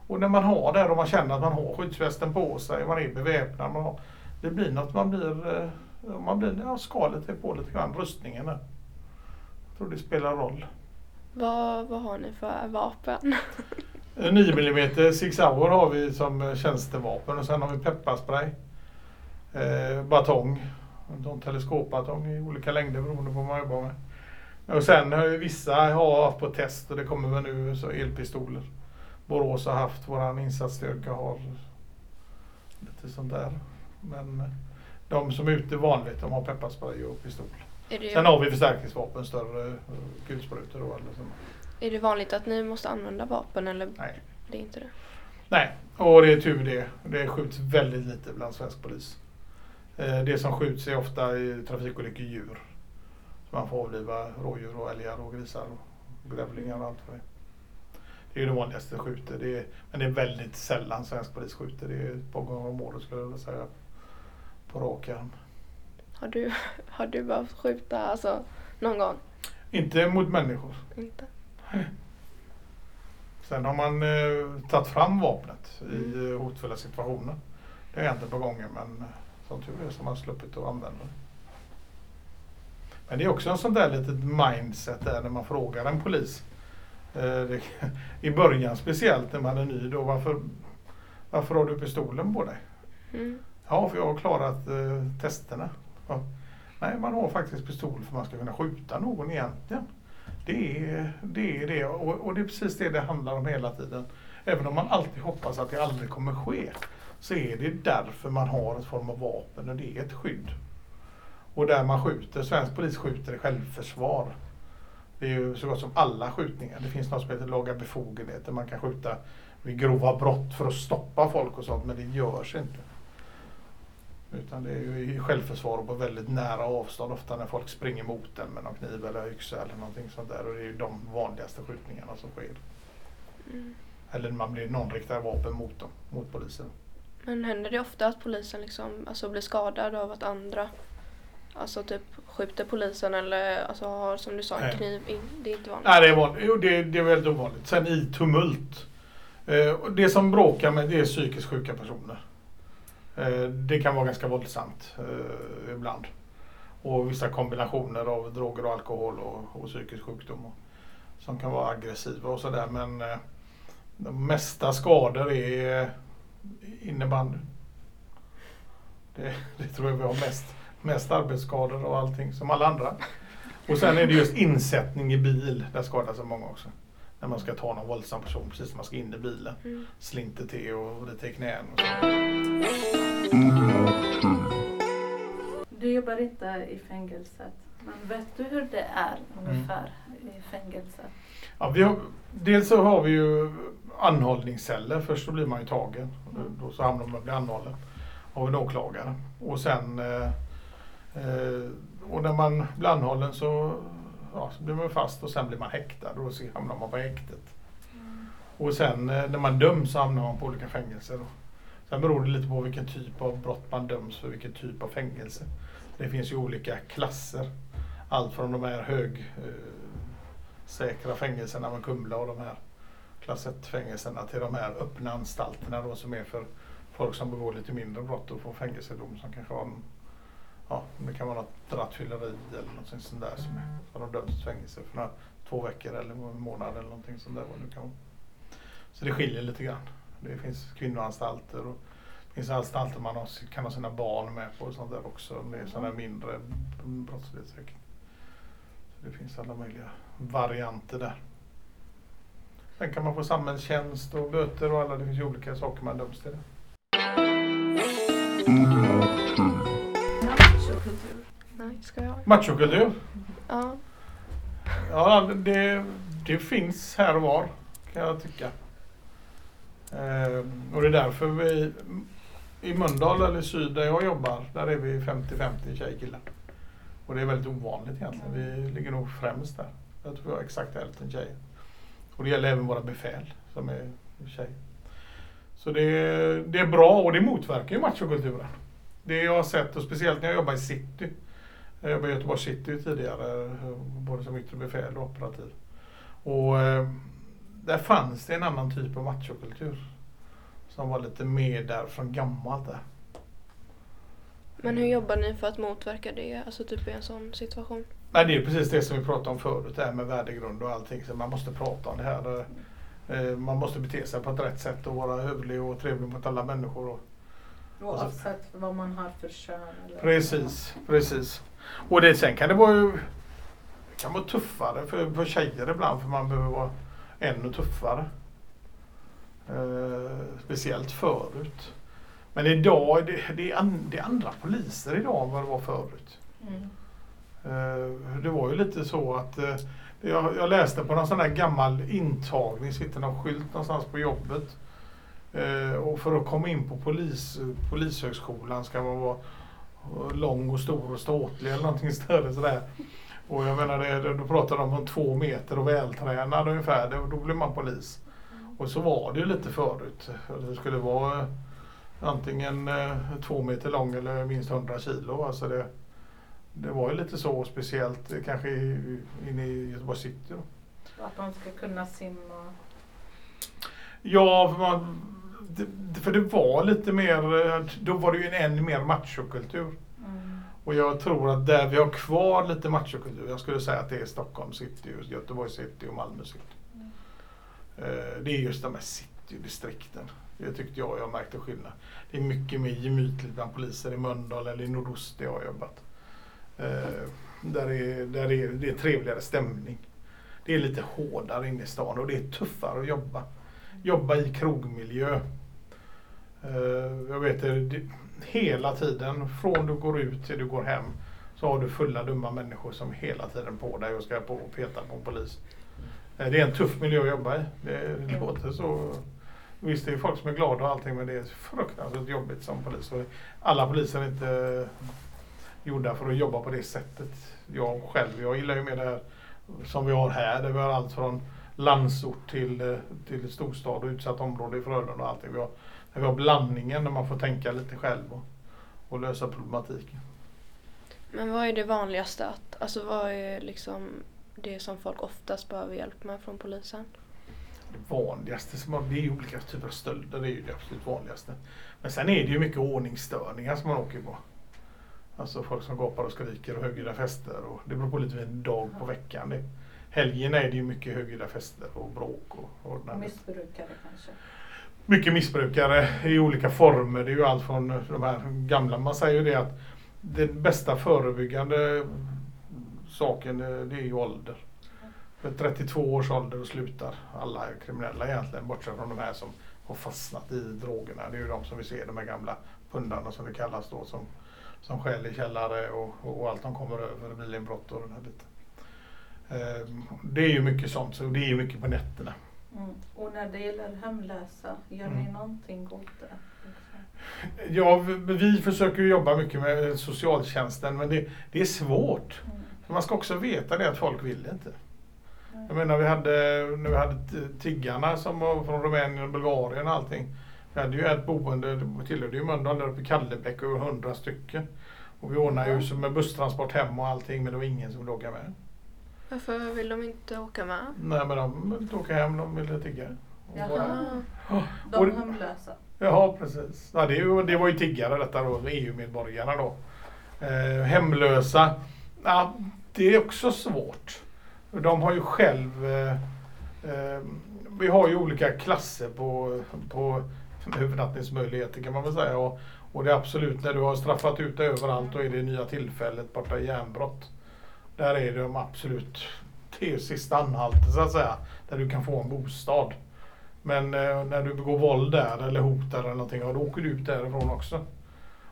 Speaker 5: Och när man har det och man känner att man har skyddsvästen på sig, man är beväpnad. Man har, det blir något, man blir, eh, man blir ja, skalet är på lite grann, rustningen. Där. Jag tror det spelar roll.
Speaker 2: Vad, vad har ni för vapen?
Speaker 5: 9 mm Six Hour har vi som tjänstevapen och sen har vi pepparspray. Eh, batong. En teleskopbatong i olika längder beroende på vad man jobbar med. Och sen har ju vissa har haft på test och det kommer väl nu så elpistoler. Borås har haft, våran insatsstyrka har lite sånt där. Men de som är ute vanligt de har pepparspray och pistol.
Speaker 2: Det,
Speaker 5: Sen har vi förstärkningsvapen, större kulsprutor då. Eller så.
Speaker 2: Är det vanligt att ni måste använda vapen eller?
Speaker 5: Nej.
Speaker 2: Det är inte det?
Speaker 5: Nej, och det är tur det. Det skjuts väldigt lite bland svensk polis. Eh, det som skjuts är ofta i trafikolyckor djur. Så man får avliva rådjur och älgar och grisar och grävlingar och allt vad det är. Det är det vanligaste skjuter. Det är, men det är väldigt sällan svensk polis skjuter. Det är ett par gånger om året skulle jag vilja säga. På rak arm.
Speaker 2: Har du, har du behövt skjuta alltså, någon gång?
Speaker 5: Inte mot människor.
Speaker 2: Inte?
Speaker 5: Sen har man eh, tagit fram vapnet i eh, hotfulla situationer. Det har hänt ett par gånger men eh, som tur är så har man sluppit att använda det. Men det är också en sån där litet mindset där när man frågar en polis. Eh, det, I början speciellt när man är ny då. Varför, varför har du pistolen på dig?
Speaker 2: Mm.
Speaker 5: Ja, för jag har klarat eh, testerna. Ja. Nej, man har faktiskt pistol för man ska kunna skjuta någon egentligen. Det är det, är det. Och, och det är precis det det handlar om hela tiden. Även om man alltid hoppas att det aldrig kommer ske så är det därför man har en form av vapen och det är ett skydd. Och där man skjuter, svensk polis skjuter i självförsvar. Det är ju så gott som alla skjutningar. Det finns något som heter laga befogenheter. Man kan skjuta vid grova brott för att stoppa folk och sånt men det görs inte. Utan det är ju i självförsvar och på väldigt nära avstånd ofta när folk springer mot en med någon kniv eller yxa eller någonting sånt där. Och det är ju de vanligaste skjutningarna som sker.
Speaker 2: Mm.
Speaker 5: Eller man blir någon riktar vapen mot dem, mot polisen.
Speaker 2: Men händer det ofta att polisen liksom, alltså blir skadad av att andra Alltså typ skjuter polisen eller alltså har som du sa en
Speaker 5: Nej.
Speaker 2: kniv in. Det är inte vanligt.
Speaker 5: Nej, det är, vanligt. Jo, det, det är väldigt ovanligt. Sen i tumult. Eh, och det som bråkar med det är psykiskt sjuka personer. Eh, det kan vara ganska våldsamt eh, ibland. Och vissa kombinationer av droger och alkohol och, och psykisk sjukdom. Och, som kan vara aggressiva och sådär. Men eh, de mesta skador är innebandy. Det, det tror jag vi har mest, mest arbetsskador och allting som alla andra. Och sen är det just insättning i bil. Där skadas så många också. När man ska ta någon våldsam person precis när man ska in i bilen.
Speaker 2: Mm.
Speaker 5: Slinter till och lite i knän. Och så.
Speaker 3: Du jobbar inte i fängelset. Men vet du hur det är ungefär i fängelset?
Speaker 5: Ja, vi har, dels så har vi ju anhållningsceller. Först så blir man ju tagen. Då- Då så hamnar man och blir anhållen av en åklagare. Och sen eh, eh, och när man blir anhållen så, ja, så blir man fast och sen blir man häktad och så hamnar man på häktet. Och sen eh, när man döms så hamnar man på olika fängelser. då. Sen beror det lite på vilken typ av brott man döms för, vilken typ av fängelse. Det finns ju olika klasser. Allt från de här hög eh, säkra fängelserna med Kumla och de här klass 1-fängelserna till de här öppna anstalterna då som är för folk som begår lite mindre brott och får fängelsedom som kanske har en, ja, det kan vara något rattfylleri eller något sånt där som, har de till fängelse för några, två veckor eller en månad eller någonting sånt där. Vad det nu kan vara. Så det skiljer lite grann. Det finns kvinnoanstalter och det finns anstalter man har, kan ha sina barn med på och sånt där också. Om det är sådana mindre brottslighetshäkten. Så det finns alla möjliga varianter där. Sen kan man få samhällstjänst och böter och alla, det finns ju olika saker man döms till.
Speaker 2: Mm. Ska jag?
Speaker 5: Machokultur.
Speaker 2: Ja.
Speaker 5: Ja, det, det finns här och var kan jag tycka. Eh, och det är därför vi i Mölndal eller syd där jag jobbar, där är vi 50-50 tjej-killar. Och det är väldigt ovanligt egentligen. Vi ligger nog främst där. Jag tror vi har exakt hälften tjejer. Och det gäller även våra befäl som är tjejer. Så det, det är bra och det motverkar ju machokulturen. Det jag har sett och speciellt när jag jobbar i city. Jag jobbade i Göteborg city tidigare både som yttre befäl och operativ. Och eh, där fanns det en annan typ av machokultur. Som var lite mer där från gammalt där.
Speaker 2: Men hur jobbar ni för att motverka det, alltså typ i en sån situation?
Speaker 5: Nej, det är precis det som vi pratade om förut, det här med värdegrund och allting. Så man måste prata om det här. Eh, Man måste bete sig på ett rätt sätt och vara hövlig och trevlig mot alla människor. Och,
Speaker 3: Oavsett vad man har för kön. Eller
Speaker 5: precis, precis. Och det, sen kan det vara kan vara tuffare för, för tjejer ibland för man behöver vara ännu tuffare. Eh, speciellt förut. Men idag, det, det, är an, det är andra poliser idag än vad det var förut.
Speaker 3: Mm.
Speaker 5: Eh, Det var ju lite så att eh, jag, jag läste på någon sån där gammal intagning, sitter någon skylt någonstans på jobbet. Eh, Och för att komma in på polis, polishögskolan ska man vara lång och stor och ståtlig eller någonting större sådär. Och jag menar, det, då pratar de om två meter och vältränad ungefär, då, då blir man polis. Och så var det ju lite förut. Det skulle vara antingen eh, två meter lång eller minst 100 kilo. Alltså det, det var ju lite så speciellt eh, kanske inne i Göteborg city. Då.
Speaker 3: Att de ska kunna simma.
Speaker 5: Ja, för, man, det, för det var lite mer, då var det ju en än mer machokultur.
Speaker 3: Mm.
Speaker 5: Och jag tror att där vi har kvar lite machokultur, jag skulle säga att det är Stockholm city, Göteborg city och Malmö city. Eh, Det är just de här citydistrikten. Det tyckte jag jag märkte skillnad. Det är mycket mer gemytligt bland poliser i Mölndal eller i nordost där jag har jobbat. Eh, Där är, där är det är trevligare stämning. Det är lite hårdare inne i stan och det är tuffare att jobba. Jobba i krogmiljö. Eh, Jag vet det, hela tiden från du går ut till du går hem så har du fulla dumma människor som hela tiden på dig och ska på och peta på en polis. Eh, Det är en tuff miljö att jobba i. Det låter så. Visst det är folk som är glada och allting men det är fruktansvärt jobbigt som polis. Och alla poliser är inte gjorda för att jobba på det sättet. Jag själv, jag gillar ju mer det här som vi har här där vi har allt från landsort till, eh, till storstad och utsatt område i Frölunda och allting. Vi har, vi har blandningen där man får tänka lite själv och, och lösa problematiken.
Speaker 2: Men vad är det vanligaste att, alltså vad är liksom det som folk oftast behöver hjälp med från polisen?
Speaker 5: Det vanligaste, som man, det är olika typer av stölder, det är ju det absolut vanligaste. Men sen är det ju mycket ordningsstörningar som man åker på. Alltså folk som gapar och skriker och högljudda fester. Och det beror på lite vilken dag på veckan. Det, helgen är det ju mycket högljudda fester och bråk. Och, och
Speaker 3: missbrukare kanske
Speaker 5: mycket missbrukare i olika former. Det är ju allt från de här gamla, man säger ju det att den bästa förebyggande saken eh, det är ju ålder. För 32 års ålder och slutar alla kriminella egentligen bortsett från de här som har fastnat i drogerna. Det är ju de som vi ser, de här gamla pundarna som det kallas då som, som skäl i källare och, och, och allt de kommer över, bilinbrott och den här biten. Ehm, det är ju mycket sånt, så det är ju mycket på nätterna.
Speaker 3: Mm. Och när det gäller hemlösa, gör
Speaker 5: Mm.
Speaker 3: ni någonting åt det?
Speaker 5: Ja, vi, vi försöker jobba mycket med socialtjänsten men det, det är svårt.
Speaker 3: Mm.
Speaker 5: Man ska också veta det att folk vill inte.
Speaker 3: Nej.
Speaker 5: Jag menar vi hade, när vi hade tiggarna som var från Rumänien och Bulgarien och allting. Vi hade ju ett boende, det tillhörde ju Mölndal där uppe i Kallebäck, över hundra stycken. Och vi ordnade ju som med busstransport hem och allting men det var ingen som ville åka med.
Speaker 2: Varför vill de inte åka med?
Speaker 5: Nej men de ville inte åka hem, de ville tigga.
Speaker 3: Jaha.
Speaker 5: bara-
Speaker 3: De
Speaker 5: Och-
Speaker 3: hemlösa.
Speaker 5: Ja, precis. Ja, det, det var ju tiggare detta då, EU-medborgarna då. Eh, hemlösa, ja, det är också svårt. De har ju själv, eh, eh, vi har ju olika klasser på, på övernattningsmöjligheter kan man väl säga. Och, och det är absolut när du har straffat ut det överallt då är det nya tillfället borta i järnbrott. Där är det de absolut till sista anhalten så att säga. Där du kan få en bostad. Men eh, när du begår våld där eller hotar eller någonting, ja, då åker du ut därifrån också.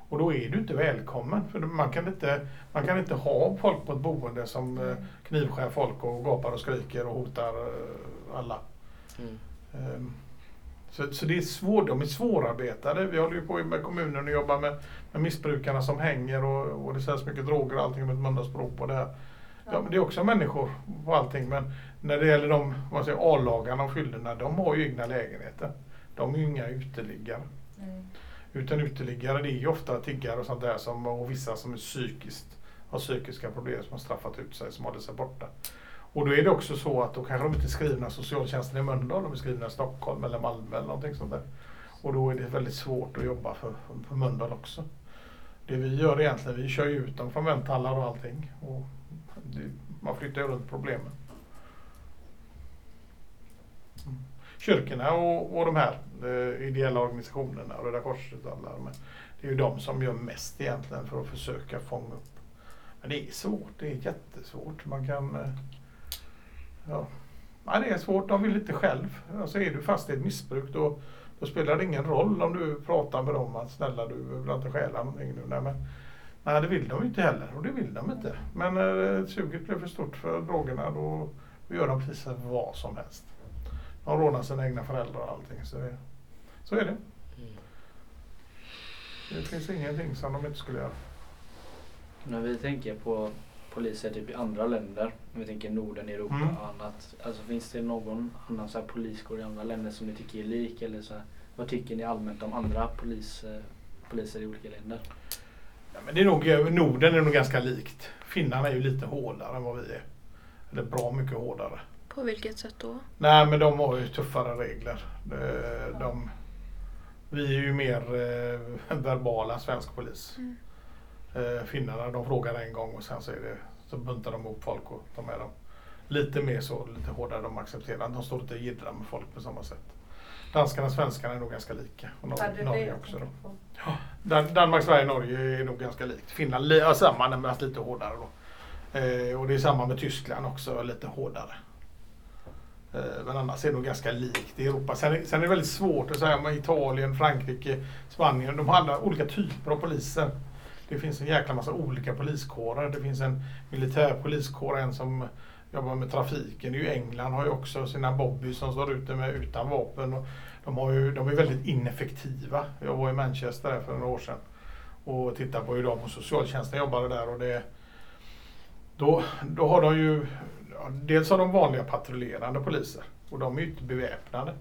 Speaker 5: Och då är du inte välkommen. För man kan inte, man kan inte ha folk på ett boende som eh, knivskär folk och gapar och skriker och hotar eh, alla.
Speaker 1: Mm.
Speaker 5: Ehm, Så, så det är svårt, de är svårarbetade. Vi håller ju på med kommunen och jobbar med, med missbrukarna som hänger och, och det säljs mycket droger och allting med ett mundaspråk på det här. Ja, men det är också människor på allting men när det gäller de vad säger, A-lagarna och fyllorna, de har ju egna lägenheter. De är ju inga uteliggare.
Speaker 3: Mm.
Speaker 5: Utan uteliggare det är ju ofta tiggare och sånt där som, och vissa som är psykiskt, har psykiska problem som har straffat ut sig, som håller sig borta. Och då är det också så att då kanske de inte är skrivna socialtjänsten i Mölndal, de är skrivna i Stockholm eller Malmö eller någonting sånt där. Och då är det väldigt svårt att jobba för, för Mölndal också. Det vi gör egentligen, vi kör ju ut dem från vänthallar och allting. Och man flyttar ju runt problemen. Kyrkorna och, och de här eh, ideella organisationerna, Röda Korset och alla de här, det är ju de som gör mest egentligen för att försöka fånga upp. Men det är svårt, det är jättesvårt. Man kan... Eh, ja. ja, det är svårt, de vill inte själv. Alltså är du fast i ett missbruk då, då spelar det ingen roll om du pratar med dem att snälla du vill inte stjäla någonting nu. Nej, men, nej det vill de inte heller och det vill de inte. Men när suget blir för stort för drogerna då, gör de precis vad som helst. De rånar sina egna föräldrar och allting. Så, det, så är det.
Speaker 1: Mm.
Speaker 5: Det finns ingenting som de inte skulle göra.
Speaker 4: När vi tänker på poliser typ i andra länder, om vi tänker Norden, Europa
Speaker 5: Mm.
Speaker 4: och annat. Alltså finns det någon annan så här poliskår i andra länder som ni tycker är lik? Eller så här, vad tycker ni allmänt om andra polis, eh, poliser i olika länder?
Speaker 5: Ja, men det är nog, Norden är nog ganska likt. Finnarna är ju lite hårdare än vad vi är. Eller bra mycket hårdare.
Speaker 2: På vilket sätt då?
Speaker 5: Nej men de har ju tuffare regler. De, de, vi är ju mer eh, verbala svensk polis.
Speaker 2: Mm.
Speaker 5: Eh, finnarna de frågar en gång och sen så, är det, så buntar de upp folk och tar med dem. Lite mer så, lite hårdare. De accepterar De står inte och jiddrar med folk på samma sätt. Danskarna och svenskarna är nog ganska lika. Och Norge,
Speaker 3: Ja, det är det
Speaker 5: Norge också då.
Speaker 3: på.
Speaker 5: Dan- Danmark, Sverige, Norge är nog ganska likt. Finland, alltså, är samma men lite hårdare då. Eh, och det är samma med Tyskland också, lite hårdare. Eh, men annars är det nog ganska likt i Europa. Sen, är- sen är det väldigt svårt att säga med Italien, Frankrike, Spanien. De har alla olika typer av poliser. Det finns en jäkla massa olika poliskårer. Det finns en militär poliskår, en som jobbar med trafiken. I England har ju också sina Bobby som står ute med utan vapen. Och de, har ju, de är väldigt ineffektiva. Jag var i Manchester där för några år sedan och tittade på hur de på socialtjänsten jobbade där. Och det, då, då har de ju, dels har de vanliga patrullerande poliser och de är ju inte beväpnade.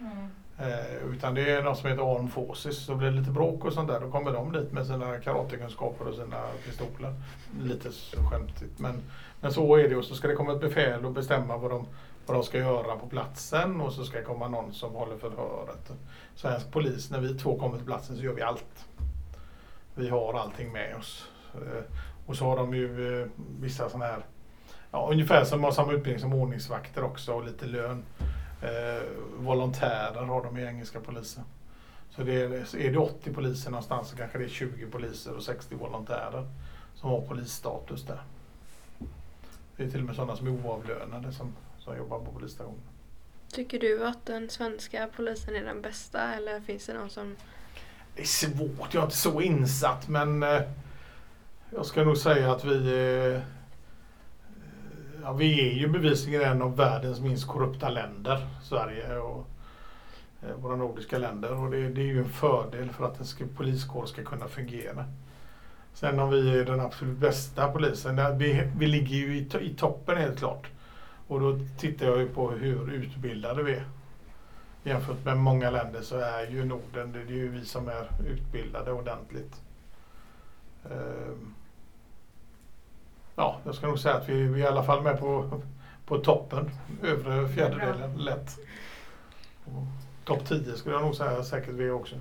Speaker 3: Mm.
Speaker 5: Eh, utan det är något som heter Armed Forces. Så blir det lite bråk och sånt där, då kommer de dit med sina karatekunskaper och sina pistoler. Lite så skämtigt. Men, men så är det och så ska det komma ett befäl och bestämma vad de, vad de ska göra på platsen och så ska det komma någon som håller förhöret. Svensk polis, när vi två kommer till platsen så gör vi allt. Vi har allting med oss. Eh, och så har de ju eh, vissa sådana här, ja, ungefär som har samma utbildning som ordningsvakter också och lite lön. Eh, volontärer har de i engelska polisen. Så det är, är det 80 poliser någonstans så kanske det är 20 poliser och 60 volontärer som har polisstatus där. Det är till och med sådana som är oavlönade som, som jobbar på polisstationen.
Speaker 2: Tycker du att den svenska polisen är den bästa eller finns det någon som...
Speaker 5: Det är svårt, jag är inte så insatt men eh, jag ska nog säga att vi eh, ja, vi är ju bevisligen en av världens minst korrupta länder, Sverige och eh, våra nordiska länder och det, det är ju en fördel för att en ska, poliskår ska kunna fungera. Sen om vi är den absolut bästa polisen, där vi, vi ligger ju i, i toppen helt klart. Och då tittar jag ju på hur utbildade vi är. Jämfört med många länder så är ju Norden, det är ju vi som är utbildade ordentligt. Ehm, Ja, jag ska nog säga att vi, vi är i alla fall med på, på toppen, övre fjärdedelen lätt. Topp 10 skulle jag nog säga säkert vi också.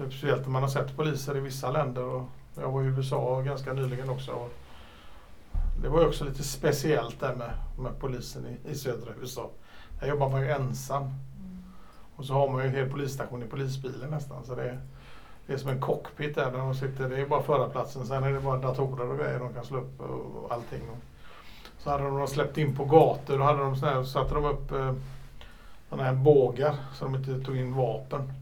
Speaker 5: Är Speciellt om man har sett poliser i vissa länder och jag var i USA ganska nyligen också. Och det var ju också lite speciellt där med, med polisen i, i södra USA. Där jobbar man ju ensam. Och så har man ju en hel polisstation i polisbilen nästan. Så det, är- det är som en cockpit där, där de sitter. Det är bara förarplatsen. Sen är det bara datorer och grejer de kan slå upp och, allting. Så hade de släppt in på gator. Då hade de sån här, satte de upp eh, såna här bågar så de inte tog in vapen.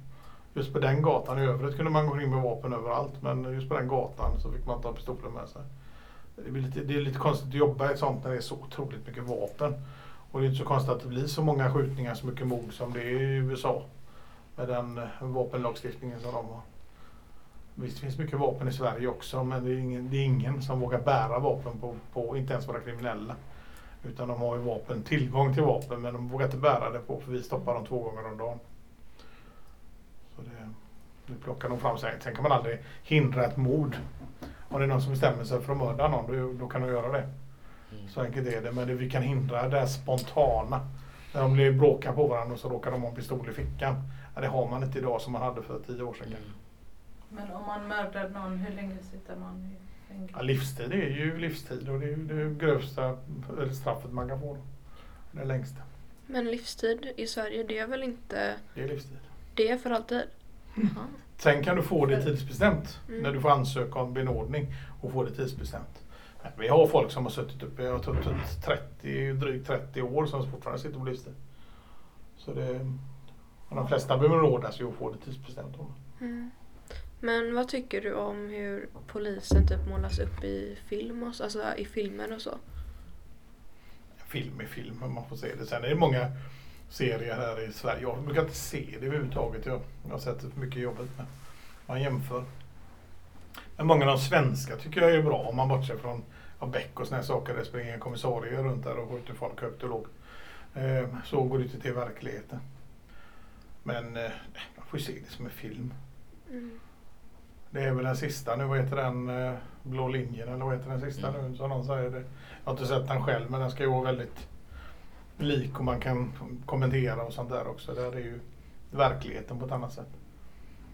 Speaker 5: Just på den gatan. I övrigt kunde man gå in med vapen överallt. Men just på den gatan så fick man ta pistolen med sig. Det, blir lite, det är lite konstigt att jobba i ett sånt när det är så otroligt mycket vapen. Och det är inte så konstigt att det blir så många skjutningar, så mycket mord som det är i USA. med den eh, vapenlagstiftningen som de har. Visst finns mycket vapen i Sverige också men det är ingen, det är ingen som vågar bära vapen på, på, inte ens våra kriminella. Utan de har ju vapen, tillgång till vapen men de vågar inte bära det på för vi stoppar dem två gånger om dagen. Så det, det plockar de fram sig. Sen kan man aldrig hindra ett mord. Om det är någon som bestämmer sig för att mörda någon då, då kan de göra det.
Speaker 1: Mm.
Speaker 5: Så enkelt är det. Men det vi kan hindra det spontana. När de blir bråkar på varandra och så råkar de ha en pistol i fickan. Ja, det har man inte idag som man hade för tio år sedan.
Speaker 1: Mm.
Speaker 3: Men om man mördar någon, hur länge sitter man i fängelse?
Speaker 5: Ja, livstid är ju livstid och det är ju det grövsta straffet man kan få. Då. Det längsta.
Speaker 2: Men livstid i Sverige, det är väl inte...
Speaker 5: Det är livstid.
Speaker 2: Det är för alltid? Ja.
Speaker 5: Sen kan du få det tidsbestämt
Speaker 2: Mm.
Speaker 5: när du får ansöka om benådning och få det tidsbestämt. Vi har folk som har suttit uppe, jag har suttit 30, drygt 30 år som fortfarande sitter på livstid. Så det, och de flesta benådas ju och får det tidsbestämt.
Speaker 2: Mm. Men vad tycker du om hur polisen typ målas upp i film och så, alltså i filmer och så?
Speaker 5: Film är film, man får se det. Sen är det många serier här i Sverige. Jag brukar inte se det överhuvudtaget. Jag, jag har sett det för mycket i jobbet. Men man jämför. Men många av de svenska tycker jag är bra om man bortser från ja, Beck och här saker. Det springer en kommissarie runt där och skjuter folk högt och lågt. Eh, så går det inte till verkligheten. Men eh, man får ju se det som en film.
Speaker 2: Mm.
Speaker 5: Det är väl den sista nu, vad heter den? eh, Blå linjen eller vad heter den sista
Speaker 1: Mm.
Speaker 5: nu som någon säger det. Jag har inte sett den själv men den ska ju vara väldigt lik och man kan kommentera och sånt där också. Där är ju verkligheten på ett annat sätt.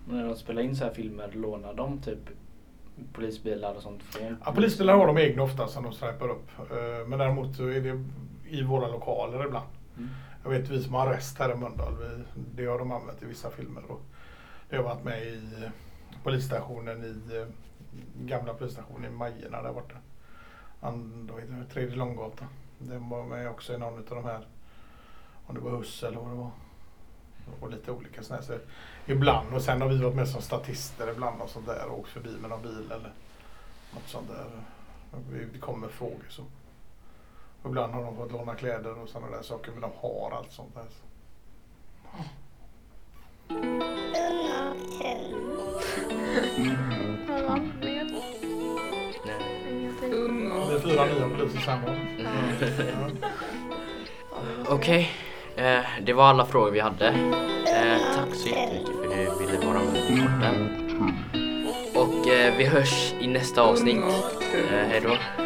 Speaker 4: När de spelar in så här filmer, lånar de typ polisbilar och sånt från?
Speaker 5: Ja, polisbilar har de egna ofta som de stripar upp. Eh, Men däremot så är det i våra lokaler ibland.
Speaker 4: Mm.
Speaker 5: Jag vet vi som har arrest här i Mölndal, det har de använt i vissa filmer. Och det har varit med i polisstationen i eh, gamla polisstationen i Majerna där borta. And, vad heter det, Tredje Långgatan. Den var med också i någon av de här, om det var Huss eller vad det var. Och lite olika sådana här. Så ibland och sen har vi varit med som statister ibland och sånt där och åkt förbi med någon bil eller något sånt där. Vi, kommer frågor så. Och ibland har de fått låna kläder och sådana där saker men de har allt sånt där.
Speaker 2: Ja, vet
Speaker 5: Det är fyra nya poliser? Ja.
Speaker 1: Okej, eh, det var alla frågor vi hade. Eh, tack så jättemycket för att du ville vara med på podden. Och eh, vi hörs i nästa avsnitt. Eh, hej då.